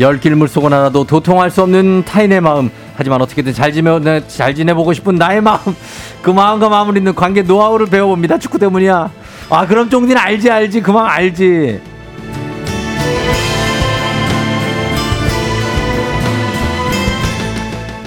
열 길 물 속은 하나도 도통할 수 없는 타인의 마음. 하지만 어떻게든 잘 지내 잘 지내보고 싶은 나의 마음. 그 마음과 마음을 잇는 관계 노하우를 배워봅니다. 축구 때문이야. 아 그럼 쫑디는 알지 알지 그 마음 알지.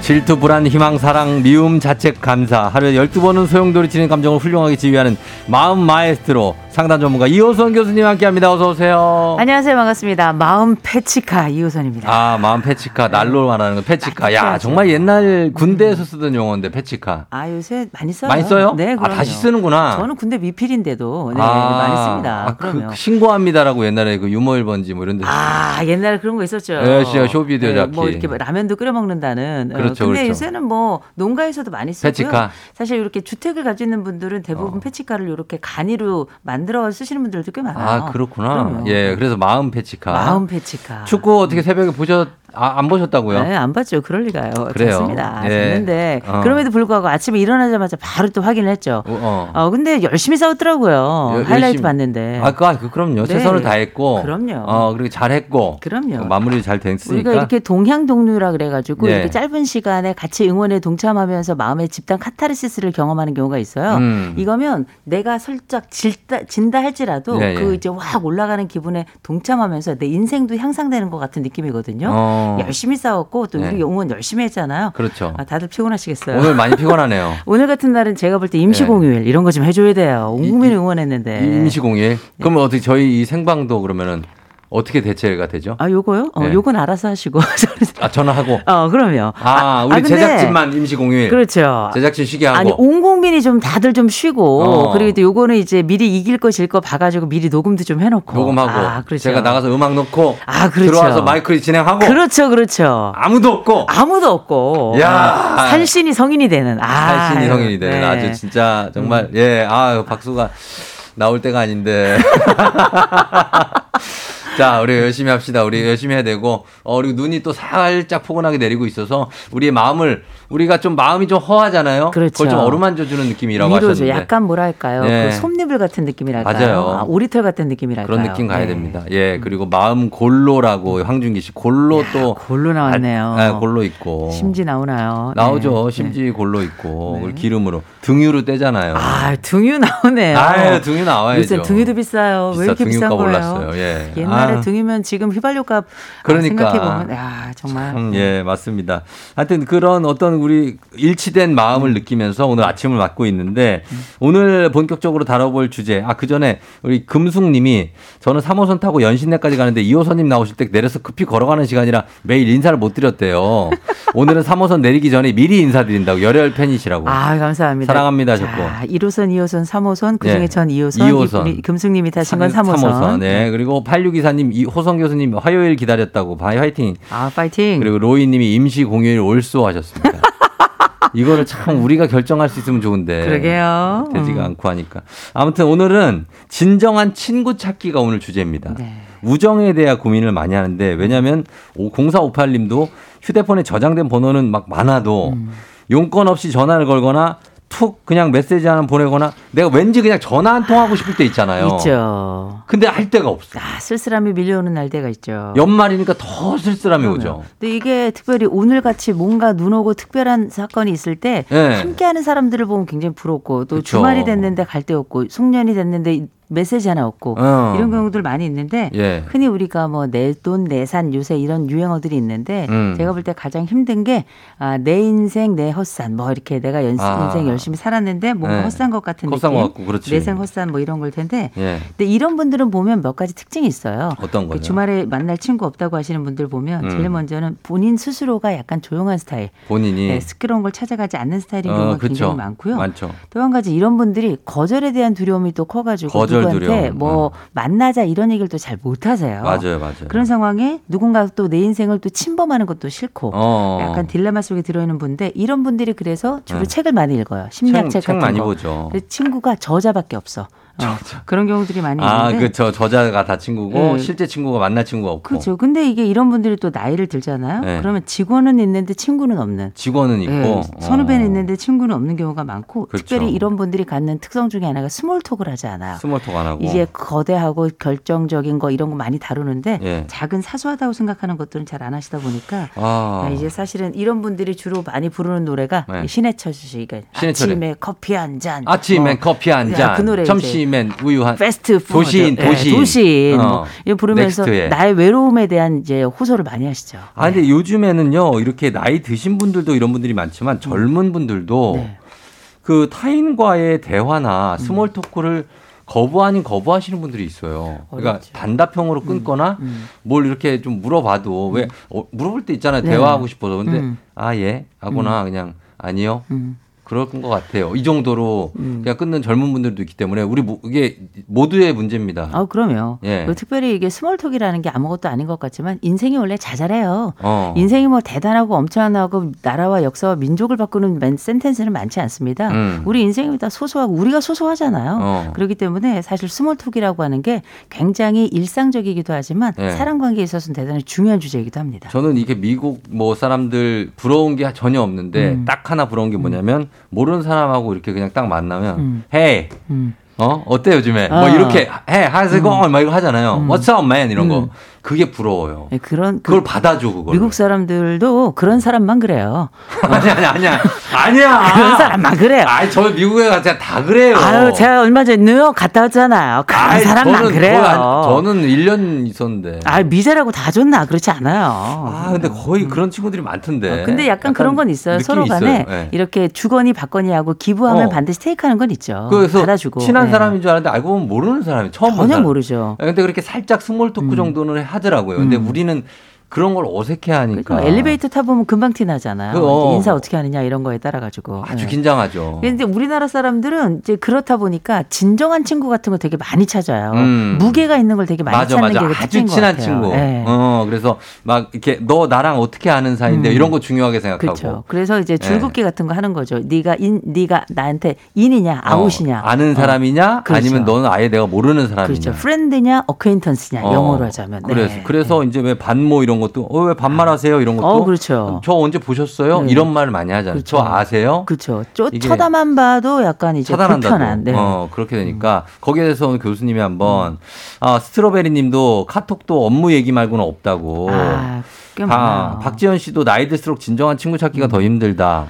질투, 불안, 희망, 사랑, 미움, 자책, 감사. 하루에 12번은 소용돌이 치는 감정을 훌륭하게 지휘하는 마음 마에스트로 상담 전문가 이호선 교수님 함께 합니다. 어서 오세요. 안녕하세요. 반갑습니다. 마음 패치카 이호선입니다. 아, 마음 패치카. 날로 말하는 거 패치카. 야, 정말 옛날 군대에서 쓰던 용어인데 패치카. 아, 요새 많이 써요. 많이 써요? 네, 아, 그럼요. 다시 쓰는구나. 저는 군대 미필인데도 네, 아, 많이 씁니다. 아, 그, 그럼요. 그 신고합니다라고 옛날에 그 유머 1번지 뭐 이런 데. 아, 옛날에 그런 거 있었죠. 네, 진짜 쇼비디오 잡기. 뭐 이렇게 라면도 끓여 먹는다는. 어, 그렇죠, 근데 그렇죠. 요새는 뭐 농가에서도 많이 쓰고요. 패치카. 사실 이렇게 주택을 가지고 있는 분들은 대부분 어. 패치카를 이렇게 간이로 만들 어 쓰시는 분들도 꽤 많아요. 아, 그렇구나. 그럼요. 예, 그래서 마음 패치카. 마음 패치카. 축구 어떻게 새벽에 보셨, 아, 안 보셨다고요? 네, 안 봤죠. 그럴 리가요. 그래요. 잤습니다. 예. 잤는데 어. 그럼에도 불구하고 아침에 일어나자마자 바로 또 확인을 했죠. 어, 어. 어, 근데 열심히 싸웠더라고요. 여- 하이라이트 열심히- 봤는데. 아, 그, 그, 그럼요. 네. 최선을 다했고. 그럼요. 어, 그리고 잘했고. 그럼요. 마무리 잘 됐으니까. 우리가 이렇게 동향 동류라 그래가지고 예. 이렇게 짧은 시간에 같이 응원에 동참하면서 마음의 집단 카타르시스를 경험하는 경우가 있어요. 음. 이거면 내가 살짝 질다, 진다 할지라도 예, 예. 그 이제 확 올라가는 기분에 동참하면서 내 인생도 향상되는 것 같은 느낌이거든요. 어. 열심히 싸웠고 또 네. 우리 응원 열심히 했잖아요. 그렇죠. 아, 다들 피곤하시겠어요. 오늘 많이 피곤하네요. 오늘 같은 날은 제가 볼 때 임시공휴일 이런 거 좀 해줘야 돼요. 온 국민이 응원했는데. 임시공일. 그러면 어떻게 저희 이 생방도 그러면은 어떻게 대체가 되죠? 아 요거요? 어, 네. 요건 알아서 하시고. 아, 전화하고. 어 그럼요. 아, 우리 근데- 제작진만 임시 공휴일. 그렇죠. 제작진 쉬게 하고. 아니 온 국민이 좀 다들 좀 쉬고 어. 그리고 또 요거는 이제 미리 이길 거 질 거 봐가지고 미리 녹음도 좀 해놓고 녹음하고 아, 그렇죠. 제가 나가서 음악 넣고 아, 그렇죠. 들어와서 마이크 진행하고 그렇죠 그렇죠 아무도 없고 아무도 없고 야. 살신이 성인이 되는 아, 살신이 성인이 되는 네. 음. 아주 진짜 정말 예, 아 박수가 나올 때가 아닌데. 자, 우리 열심히 합시다. 우리 열심히 해야 되고, 어, 그리고 눈이 또 살짝 포근하게 내리고 있어서, 우리의 마음을, 우리가 좀 마음이 좀 허하잖아요. 그렇죠. 그걸 좀 어루만져 주는 느낌이라고 위로죠. 하셨는데. 약간 뭐랄까요? 네. 그 솜니불 같은 느낌이랄까요? 맞아요. 아, 오리털 같은 느낌이랄까요? 그런 느낌 가야 네. 됩니다. 예, 그리고 마음 골로라고 황준기 씨 골로 또 골로 나왔네요. 아, 골로 있고 심지 나오나요? 나오죠. 네. 심지 골로 있고 네. 기름으로 등유로 떼잖아요. 아 등유 나오네요. 아유, 등유 나와야죠. 요새 등유도 비싸요. 비싸, 왜 이렇게 비싼 거예요? 올랐어요. 예. 옛날에 아. 등유면 지금 휘발유 값 그러니까. 생각해 보면 야 정말 참, 예, 맞습니다. 하여튼 그런 어떤 우리 일치된 마음을 느끼면서 오늘 아침을 맞고 있는데 오늘 본격적으로 다뤄볼 주제. 아, 그 전에 우리 금숙 님이 저는 3호선 타고 연신내까지 가는데 이호선 님 나오실 때 내려서 급히 걸어가는 시간이라 매일 인사를 못 드렸대요. 오늘은 3호선 내리기 전에 미리 인사드린다고 열혈 팬이시라고. 아 감사합니다. 사랑합니다, 자, 자꾸. 1호선, 2호선, 3호선 그중에 예. 전 2호선, 2호선. 이분이 금숙님이 타신 건 3호선. 네. 그리고 8624님, 이호선 교수님 화요일 기다렸다고. 바이 화이팅. 아 파이팅. 그리고 로이 님이 임시 공휴일 옳소 하셨습니다. 이거를 참 우리가 결정할 수 있으면 좋은데. 그러게요. 되지가 음. 않고 하니까. 아무튼 오늘은 진정한 친구 찾기가 오늘 주제입니다. 네. 우정에 대한 고민을 많이 하는데 왜냐하면 0458님도 휴대폰에 저장된 번호는 막 많아도 음. 용건 없이 전화를 걸거나 툭 그냥 메시지 하나 보내거나 내가 왠지 그냥 전화 한 통 하고 싶을 때 있잖아요. 있죠. 근데 할 데가 없어. 아 쓸쓸함이 밀려오는 날 때가 있죠. 연말이니까 더 쓸쓸함이 그럼요. 오죠. 근데 이게 특별히 오늘 같이 뭔가 눈 오고 특별한 사건이 있을 때 네. 함께하는 사람들을 보면 굉장히 부럽고 또 그쵸. 주말이 됐는데 갈 데 없고 송년이 됐는데 메시지 하나 없고 어. 이런 경우들 많이 있는데 예. 흔히 우리가 뭐 내 돈 내산 요새 이런 유행어들이 있는데 음. 제가 볼 때 가장 힘든 게 아, 내 인생 내 헛산 뭐 이렇게 내가 연, 아. 인생 열심히 살았는데 뭔가 네. 헛산 것 같은 헛산 느낌 것 같고, 그렇지. 내생 헛산 뭐 이런 걸 텐데 예. 근데 이런 분들은 보면 몇 가지 특징이 있어요. 어떤 그 거요? 주말에 만날 친구 없다고 하시는 분들 보면 음. 제일 먼저는 본인 스스로가 약간 조용한 스타일, 본인이 네, 시끄러운 걸 찾아가지 않는 스타일인 어, 경우가 그쵸. 굉장히 많고요. 많죠. 또 한 가지 이런 분들이 거절에 대한 두려움이 또 커가지고 두려움. 친구한테 뭐 어. 만나자 이런 얘기를 또 잘 못하세요. 맞아요, 맞아요. 그런 상황에 누군가 또 내 인생을 또 침범하는 것도 싫고 어. 약간 딜레마 속에 들어있는 분인데 이런 분들이 그래서 주로 네. 책을 많이 읽어요. 심리학 책, 책, 같은 많이 거. 보죠. 친구가 저자밖에 없어. 어, 그런 경우들이 많이 아, 있는데. 그저 저자가 다 친구고 네. 실제 친구가 만날 친구가 없고 그렇죠. 근데 이게 이런 분들이 또 나이를 들잖아요. 네. 그러면 직원은 있는데 친구는 없는. 직원은 있고 예, 선후배는 어. 있는데 친구는 없는 경우가 많고 그렇죠. 특별히 이런 분들이 갖는 특성 중에 하나가 small talk을 하지 않아요. small talk 안 하고 이제 거대하고 결정적인 거 이런 거 많이 다루는데 예. 작은 사소하다고 생각하는 것들은 잘 안 하시다 보니까 아, 이제 사실은 이런 분들이 주로 많이 부르는 노래가 네. 신해철 씨가 신해철의. 아침에 커피 한 잔. 아침엔 뭐 커피 한 잔, 그 노래 이제 점심엔 우유 한 패스트푸드. 도시인, 예, 도시인. 도시인. 어. 뭐 부르면서 넥스트에. 나의 외로움에 대한 이제 호소를 많이 하시죠. 아, 근데 요즘에는요, 이렇게 나이 드신 분들도 이런 분들이 많지만 젊은 분들도 네. 그 타인과의 대화나 small talk를 거부 아닌 거부하시는 분들이 있어요. 그러니까 어렵죠. 단답형으로 끊거나 음. 뭘 이렇게 좀 물어봐도 왜 어, 물어볼 때 있잖아요. 네. 대화하고 싶어서. 근데 음. 아, 예. 하거나 그냥 아니요. 음. 그럴 것 같아요. 이 정도로 음. 그냥 끊는 젊은 분들도 있기 때문에 우리 모- 이게 모두의 문제입니다. 아, 그럼요. 예. 특별히 이게 small talk이라는 게 아무것도 아닌 것 같지만 인생이 원래 자잘해요. 어. 인생이 뭐 대단하고 엄청나고 나라와 역사와 민족을 바꾸는 맨- sentence는 많지 않습니다. 음. 우리 인생이 다 소소하고 우리가 소소하잖아요. 어. 그렇기 때문에 사실 small talk이라고 하는 게 굉장히 일상적이기도 하지만 네. 사람 관계에 있어서는 대단히 중요한 주제이기도 합니다. 저는 이게 미국 뭐 사람들 부러운 게 전혀 없는데 음. 딱 하나 부러운 게 뭐냐면 모르는 사람하고 이렇게 그냥 딱 만나면 음. hey 음. 어 어때 요즘에 뭐 아. 이렇게 hey how's it going 막 이거 하잖아요 음. what's up man 이런 거 음. 그게 부러워요 네, 그런 그 그걸 받아줘 그걸 미국 사람들도 그런 사람만 그래요. 아니 아니 아니야 아니야 그런 사람만 그래요. 아니 저 미국에 가서 다 그래요 아유, 제가 얼마 전에 뉴욕 갔다 왔잖아요. 그런 아이, 사람만 저는 그래요. 한- 저는 1년 있었는데 아, 미제라고 다 좋나? 그렇지 않아요. 아 근데 거의 그런 친구들이 많던데 어, 근데 약간, 그런 건 있어요. 서로 간에. 네. 이렇게 주거니 받거니 하고 기부하면 어. 반드시 테이크하는 건 있죠. 그래서 받아주고. 친한 네. 사람인 줄 알았는데 알고 보면 모르는 사람이 처음 본 전혀. 모르죠. 아, 근데 그렇게 살짝 small talk 정도는 하 더라고요. 근데 음. 우리는 그런 걸 어색해 하니까. 그러니까 엘리베이터 타보면 금방 티 나잖아요. 그, 어. 인사 어떻게 하느냐 이런 거에 따라 가지고. 아주 네. 긴장하죠. 근데 우리나라 사람들은 이제 그렇다 보니까 진정한 친구 같은 거 되게 많이 찾아요. 음. 무게가 있는 걸 되게 많이 맞아, 찾는 맞아. 게 아주 친한. 친구. 네. 어, 그래서 막 이렇게 너 나랑 어떻게 아는 사이인데 음. 이런 거 중요하게 생각하고. 그렇죠. 그래서 이제 네. 줄긋기 같은 거 하는 거죠. 네가 인, 네가 나한테 in이냐 아웃이냐. 어, 아는 어. 사람이냐 그렇죠. 아니면 너는 아예 내가 모르는 사람이냐. 그렇죠. friend냐 acquaintance냐 어, 영어로 하자면. 네. 그래서 그래서 이제 왜 반모 이런 것도 어 왜 반말하세요 이런 것도 어, 그렇죠. 저 언제 보셨어요? 네. 이런 말을 많이 하잖아요. 그렇죠. 저 아세요? 그렇죠. 쪼, 쳐다만 봐도 약간 이제 차단한다고. 불편한. 네. 음. 어, 그렇게 되니까 거기에 대해서 교수님이 한번 아, 스트로베리 님도 카톡도 업무 얘기 말고는 없다고. 아, 꽤 아, 많아요. 박지현 씨도 나이 들수록 진정한 친구 찾기가 더 힘들다.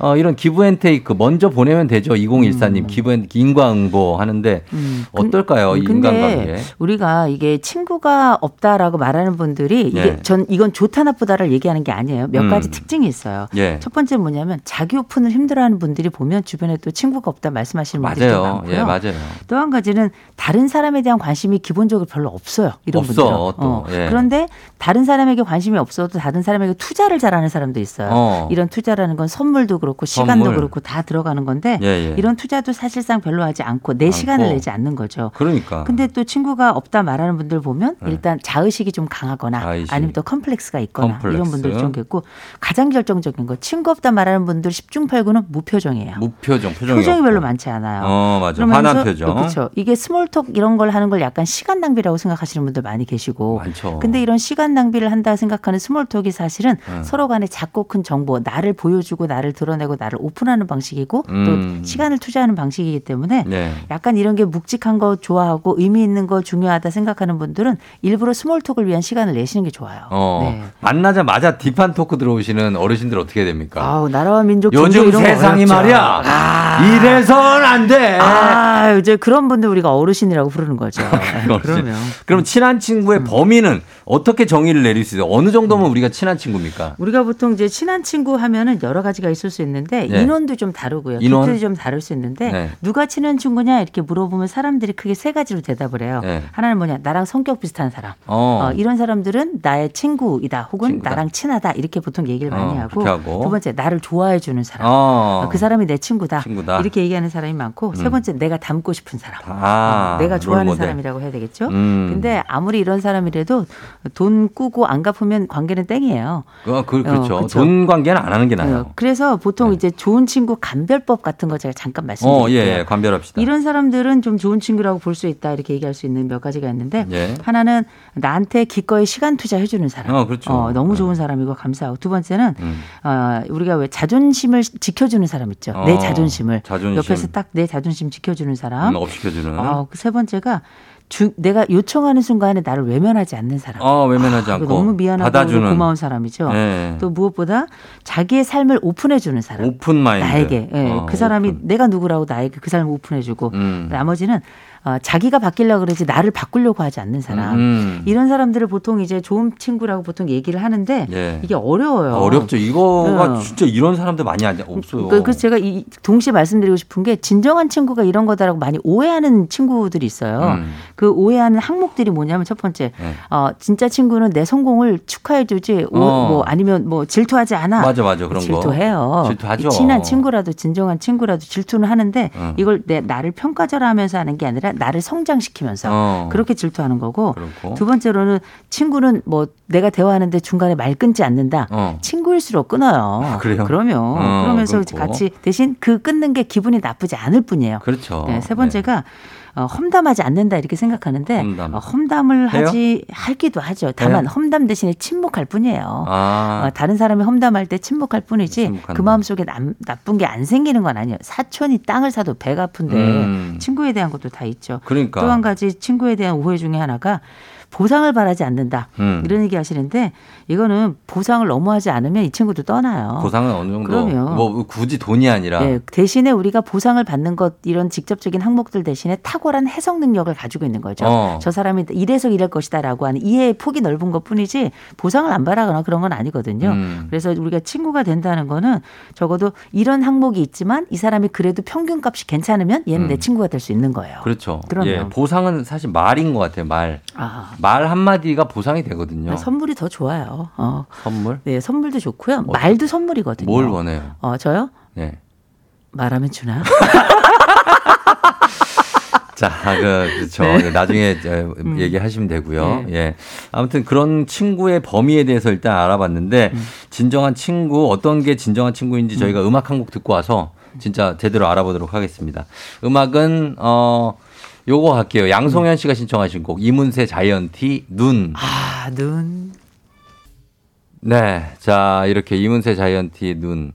어, 이런 기부앤테이크 먼저 보내면 되죠. 2014님 기부앤 인과응보 하는데 음, 근- 어떨까요? 이 근데 인간관계. 우리가 이게 친구가 없다라고 말하는 분들이 이게 예. 전 이건 좋다 나쁘다를 얘기하는 게 아니에요. 몇 음. 가지 특징이 있어요. 예. 첫 번째 뭐냐면 자기 오픈을 힘들어하는 분들이 보면 주변에 또 친구가 없다 말씀하시는 분들이. 많고요. 예, 맞아요. 또 한 가지는 다른 사람에 대한 관심이 기본적으로 별로 없어요. 이런 없어, 분들은. 또. 예. 그런데 다른 사람에게 관심이 없어도 다른 사람에게 투자를 잘하는 사람도 있어요. 어. 이런 투자라는 건 선물도 그렇고 시간도 선물. 그렇고 다 들어가는 건데 예, 예. 이런 투자도 사실상 별로 하지 않고 내 시간을 않고. 내지 않는 거죠. 그러니까. 근데 또 친구가 없다 말하는 분들 보면 네. 일단 자의식이 좀 강하거나 자의식. 아니면 또 컴플렉스가 있거나 컴플렉스. 이런 분들 좀 있고 가장 결정적인 거 친구 없다 말하는 분들 10중 8구는 무표정이에요. 무표정, 표정이, 표정이. 별로 많지 않아요. 어, 맞아. 화난 표정. 그렇죠. 이게 small talk 이런 걸 하는 걸 약간 시간 낭비라고 생각하시는 분들 많이 계시고. 많죠. 근데 이런 시간 낭비를 한다 생각하는 small talk이 사실은 음. 서로 간에 작고 큰 정보, 나를 보여주고 나를 드러내 고 나를 오픈하는 방식이고 음. 또 시간을 투자하는 방식이기 때문에 네. 약간 이런 게 묵직한 거 좋아하고 의미 있는 거 중요하다 생각하는 분들은 일부러 small talk을 위한 시간을 내시는 게 좋아요. 어, 네. 만나자마자 deep한 talk 들어오시는 어르신들 어떻게 됩니까? 아우 나라와 민족 요즘 세상이. 말이야. 아. 이래선 안 돼. 아, 이제 그런 분들 우리가 어르신이라고 부르는 거죠. 어르신. 그러면 그럼 친한 친구의 범위는 어떻게 정의를 내릴 수 있어요? 어느 정도면 우리가 친한 친구입니까? 우리가 보통 이제 친한 친구 하면은 여러 가지가 있을 수 있는 데 예. 인원도 좀 다르고요. 인원? 기틀이 좀 다를 수 있는데 네. 누가 친한 친구냐 이렇게 물어보면 사람들이 크게 세 가지로 대답을 해요. 네. 하나는 뭐냐 나랑 성격 비슷한 사람. 어. 어, 이런 사람들은 나의 친구이다 혹은 친구다. 나랑 친하다 이렇게 보통 얘기를 많이 어, 하고, 하고. 두 번째 나를 좋아해 주는 사람. 어. 어, 그 사람이 내 친구다. 친구다. 이렇게 얘기하는 사람이 많고 세 음. 번째 내가 닮고 싶은 사람. 아, 어, 내가 좋아하는. 사람이라고 해야 되겠죠. 음. 근데 아무리 이런 사람이라도 돈 꾸고 안 갚으면 관계는 땡이에요. 어, 그, 그렇죠. 어, 그쵸. 돈 관계는 안 하는 게 나아요. 어, 그래서 보통 네. 이제 좋은 친구 감별법 같은 거 제가 잠깐 어, 말씀드릴게요. 예, 예, 관별합시다. 이런 사람들은 좀 좋은 친구라고 볼 수 있다 이렇게 얘기할 수 있는 몇 가지가 있는데 예. 하나는 나한테 기꺼이 시간 투자해 주는 사람. 어, 그렇죠. 너무 네. 좋은 사람이고 감사하고 두 번째는 음. 어, 우리가 왜 자존심을 지켜주는 사람 있죠. 내 어, 자존심을 자존심. 옆에서 딱 내 자존심 지켜주는 사람. 음, up시켜주는. 어, 그세 번째가 주, 내가 요청하는 순간에 나를 외면하지 않는 사람. 어, 외면하지 아, 않고. 너무 미안하고 받아주는. 고마운 사람이죠. 예. 또 무엇보다 자기의 삶을 오픈해 주는 사람. open mind. 나에게 예, 어, 그 사람이 오픈. 내가 누구라고 나에게 그 사람을 오픈해 주고 음. 나머지는 어, 자기가 바뀌려고 그러지 나를 바꾸려고 하지 않는 사람 음. 이런 사람들을 보통 이제 좋은 친구라고 보통 얘기를 하는데 예. 이게 어려워요. 아, 어렵죠. 이거가 네. 진짜 이런 사람들 많이 안, 없어요. 그, 그래서 제가 이 동시에 말씀드리고 싶은 게 진정한 친구가 이런 거다라고 많이 오해하는 친구들이 있어요. 음. 그 오해하는 항목들이 뭐냐면 첫 번째, 네. 어, 진짜 친구는 내 성공을 축하해주지, 오- 어. 뭐 아니면 뭐 질투하지 않아. 맞아, 맞아. 그런 거. 질투해요. 질투하죠. 친한 친구라도 진정한 친구라도 질투는 하는데 응. 이걸 내 나를 평가절하면서 하는 게 아니라 나를 성장시키면서 어. 그렇게 질투하는 거고 그렇고. 두 번째로는 친구는 뭐 내가 대화하는데 중간에 말 끊지 않는다. 어. 친구일수록 끊어요. 아, 그래요? 그러면 어, 그러면서 끊고. 같이 대신 그 끊는 게 기분이 나쁘지 않을 뿐이에요. 그렇죠. 네, 세 번째가 어, 험담하지 않는다 이렇게 생각하는데 험담. 어, 험담을 해요? 하지 하기도 하죠. 다만 해요? 험담 대신에 침묵할 뿐이에요. 아. 어, 다른 사람이 험담할 때 침묵할 뿐이지 침묵한다. 그 마음 속에 남, 나쁜 게 안 생기는 건 아니에요. 사촌이 땅을 사도 배가 아픈데 음. 친구에 대한 것도 다 있죠. 그러니까. 또 한 가지 친구에 대한 오해 중에 하나가 보상을 바라지 않는다. 음. 이런 얘기 하시는데 이거는 보상을 너무 하지 않으면 이 친구도 떠나요. 보상은 어느 정도 그럼요. 뭐 굳이 돈이 아니라 예, 대신에 우리가 보상을 받는 것 이런 직접적인 항목들 대신에 탁월한 해석 능력을 가지고 있는 거죠. 어. 저 사람이 이래서 이럴 것이다라고 하는 이해의 폭이 넓은 것 뿐이지 보상을 안 바라거나 그런 건 아니거든요. 음. 그래서 우리가 친구가 된다는 거는 적어도 이런 항목이 있지만 이 사람이 그래도 평균값이 괜찮으면 얘는 내 음. 친구가 될 수 있는 거예요. 그렇죠. 그럼요. 예, 보상은 사실 말인 것 같아요. 말. 아, 말 한마디가 보상이 되거든요. 선물이 더 좋아요. 어. 선물? 네, 선물도 좋고요. 말도 선물이거든요. 뭘 원해요? 어, 저요? 예. 말하면 주나? 자, 그, 그렇죠. 네. 나중에 저 얘기하시면 되고요. 네. 예. 아무튼 그런 친구의 범위에 대해서 일단 알아봤는데, 음. 진정한 친구, 어떤 게 진정한 친구인지 저희가 음악 한 곡 듣고 와서 진짜 제대로 알아보도록 하겠습니다. 음악은, 어, 요거 할게요. 양송현 씨가 신청하신 곡, 이문세 자이언티, 눈. 아, 눈. 네. 자, 이렇게 이문세 자이언티, 눈.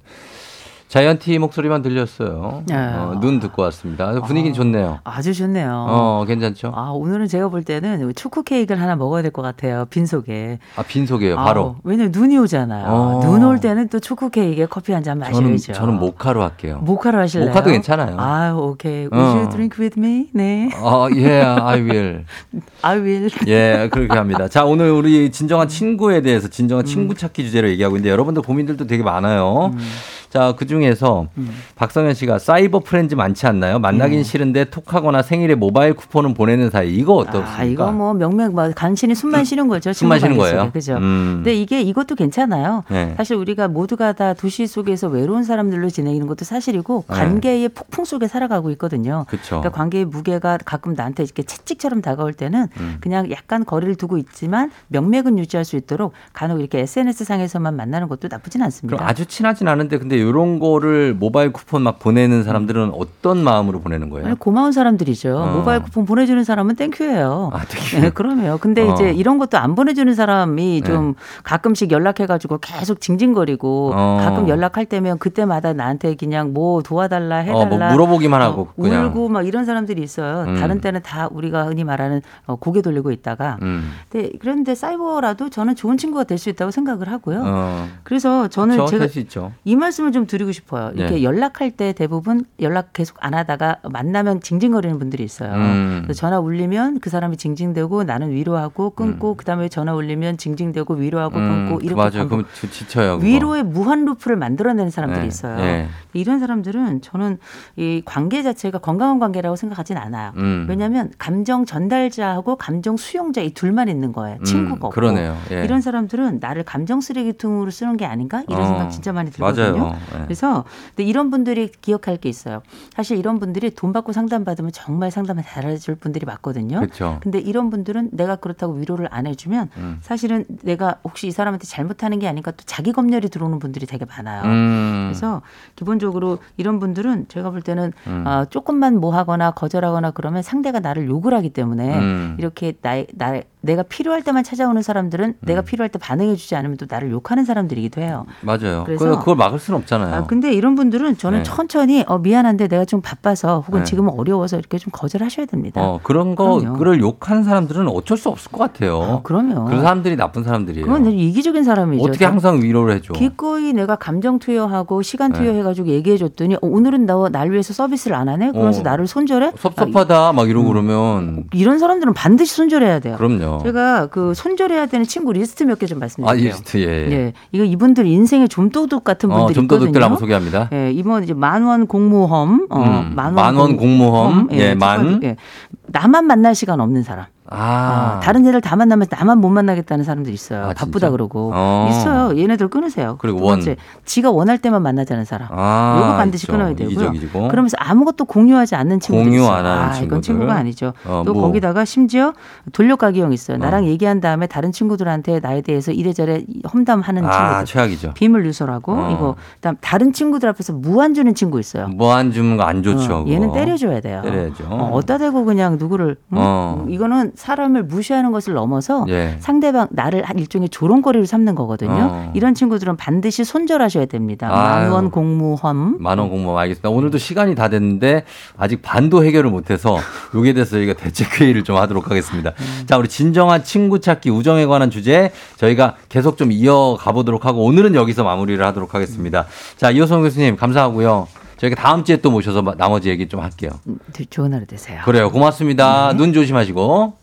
자이언티 목소리만 들렸어요. 네. 어, 눈 듣고 왔습니다. 분위기 좋네요. 아주 좋네요. 어, 괜찮죠? 아, 오늘은 제가 볼 때는 초코 케이크를 하나 먹어야 될 것 같아요. 빈속에. 아, 빈속이에요, 바로. 아우, 왜냐면 눈이 오잖아요. 어. 눈올 때는 또 초코 케이크에 커피 한잔 저는, 마셔야죠. 저는 모카로 할게요. 모카로 하실래요? 모카도 괜찮아요. 아, 오케이. Would 어. you drink with me? 네. 어, 예, I will. I will. 예, 그렇게 합니다. 자, 오늘 우리 진정한 친구에 대해서 음. 진정한 친구 찾기 주제로 얘기하고 있는데 여러분들 고민들도 되게 많아요. 자, 그 중에서 음. 박성현 씨가 사이버 프렌즈 많지 않나요? 만나긴 네. 싫은데 톡하거나 생일에 모바일 쿠폰은 보내는 사이. 이거 어떻습니까? 아, 이거 뭐 명맥 뭐 간신히 숨만 쉬는 거죠. 숨만 쉬는 거예요? 그죠. 음. 근데 이게 이것도 괜찮아요. 네. 사실 우리가 모두가 다 도시 속에서 외로운 사람들로 지내는 것도 사실이고 네. 관계의 폭풍 속에 살아가고 있거든요. 그쵸. 그러니까 관계의 무게가 가끔 나한테 이렇게 채찍처럼 다가올 때는 음. 그냥 약간 거리를 두고 있지만 명맥은 유지할 수 있도록 간혹 이렇게 SNS 상에서만 만나는 것도 나쁘진 않습니다. 그럼 아주 친하진 않은데 근데 이런 거를 모바일 쿠폰 막 보내는 사람들은 어떤 마음으로 보내는 거예요? 아니, 고마운 사람들이죠. 어. 모바일 쿠폰 보내주는 사람은 땡큐예요. 아, 되게. 네, 그러면 근데 어. 이제 이런 것도 안 보내주는 사람이 네. 좀 가끔씩 연락해가지고 계속 징징거리고 어. 가끔 연락할 때면 그때마다 나한테 그냥 뭐 도와달라 해달라 어, 뭐 물어보기만 하고 어, 그냥. 울고 막 이런 사람들이 있어요. 음. 다른 때는 다 우리가 흔히 말하는 어, 고개 돌리고 있다가 음. 근데 그런데 사이버라도 저는 좋은 친구가 될 수 있다고 생각을 하고요. 어. 그래서 저는 그렇죠. 제가. 이 말씀을 좀 드리고 싶어요. 이렇게 네. 연락할 때 대부분 연락 계속 안 하다가 만나면 징징거리는 분들이 있어요. 음. 전화 울리면 그 사람이 징징대고 나는 위로하고 끊고 그다음에 전화 울리면 징징대고 위로하고 끊고 이렇게 음. 맞아요. 그럼 지- 지쳐요. 그거. 위로의 무한 루프를 만들어내는 사람들이 네, 있어요. 네. 이런 사람들은 저는 이 관계 자체가 건강한 관계라고 생각하진 않아요. 음. 왜냐하면 감정 전달자하고 감정 수용자 이 둘만 있는 거예요. 친구가 없고. 음, 그러네요. 예. 이런 사람들은 나를 감정 쓰레기통으로 쓰는 게 아닌가 이런 어, 생각 진짜 많이 들거든요. 맞아요. 예. 그래서 근데 이런 분들이 기억할 게 있어요. 사실 이런 분들이 돈 받고 상담 받으면 정말 상담을 잘해줄 분들이 많거든요. 그렇죠. 근데 이런 분들은 내가 그렇다고 위로를 안 해주면 음. 사실은 내가 혹시 이 사람한테 잘못하는 게 아닌가 또 자기 검열이 들어오는 분들이 되게 많아요. 음. 그래서 기본적으로 이런 분들은 제가 볼 때는 음. 어, 조금만 뭐 하거나 거절하거나 그러면 상대가 나를 욕을 하기 때문에 음. 이렇게 나, 나 내가 필요할 때만 찾아오는 사람들은 내가 음. 필요할 때 반응해주지 않으면 또 나를 욕하는 사람들이기도 해요. 맞아요. 그래서- 그걸, 막을 수는 없잖아요. 아, 근데 이런 분들은 저는 네. 천천히 어, 미안한데 내가 좀 바빠서 혹은 네. 지금은 어려워서 이렇게 좀 거절하셔야 됩니다. 어, 그런 거, 그럼요. 그걸 욕하는 사람들은 어쩔 수 없을 것 같아요. 아, 그러면 그 사람들이 나쁜 사람들이에요. 그건 이기적인 사람이죠. 어떻게 항상 위로를 해줘? 기꺼이 내가 감정 투여하고 시간 네. 투여해가지고 얘기해줬더니 어, 오늘은 너날 위해서 서비스를 안 하네. 그러면서 어. 나를 손절해? 섭섭하다 막 이러고 음. 그러면 이런 사람들은 반드시 손절해야 돼요. 그럼요. 제가 그 손절해야 되는 친구 리스트 몇 개좀 아, 말씀드릴게요. 리스트 예. 예, 이거 이분들 인생의 좀도둑 같은 어, 분들이 좀 있거든요. 더득들 한번 소개합니다. 예, 이번 이제 만원 공모험, 어, 음, 만원, 만원 공모험, 예, 첫 만. 예. 나만 만날 시간 없는 사람. 아, 어, 다른 애들 다 만나면 나만 못 만나겠다는 사람들 있어요. 아, 바쁘다 진짜? 그러고 어. 있어요. 얘네들 끊으세요. 그리고 두 번째, 지가 원할 때만 만나자는 사람. 아, 요거 반드시 있죠. 끊어야 되고요. 이기적이고. 그러면서 아무것도 공유하지 않는 친구들 공유 있어요. 안 하는 아, 친구들. 이건 친구가 아니죠. 어, 또 뭐. 거기다가 심지어 돌려가기형 있어요. 나랑 어. 얘기한 다음에 다른 친구들한테 나에 대해서 이래저래 험담하는 아, 친구들. 최악이죠. 비밀 누설하고 어. 이거 그다음 다른 친구들 앞에서 무안 주는 친구 있어요. 뭐안 주는 거 안 좋죠. 어. 얘는 때려줘야 돼요. 때려야죠. 어, 어디다 대고 그냥 누구를 음? 어. 이거는 사람을 무시하는 것을 넘어서 예. 상대방 나를 한 일종의 조롱거리로 삼는 거거든요. 어. 이런 친구들은 반드시 손절하셔야 됩니다. 만원 공무험. 만원 공모험 알겠습니다. 오늘도 시간이 다 됐는데 아직 반도 해결을 못해서 여기에 대해서 저희가 대책 회의를 좀 하도록 하겠습니다. 음. 자, 우리 진정한 친구 찾기 우정에 관한 주제 저희가 계속 좀 이어가 보도록 하고 오늘은 여기서 마무리를 하도록 하겠습니다. 자, 이호성 교수님 감사하고요. 저희가 다음 주에 또 모셔서 마- 나머지 얘기 좀 할게요. 음, 좋은 하루 되세요. 그래요. 고맙습니다. 눈 조심하시고.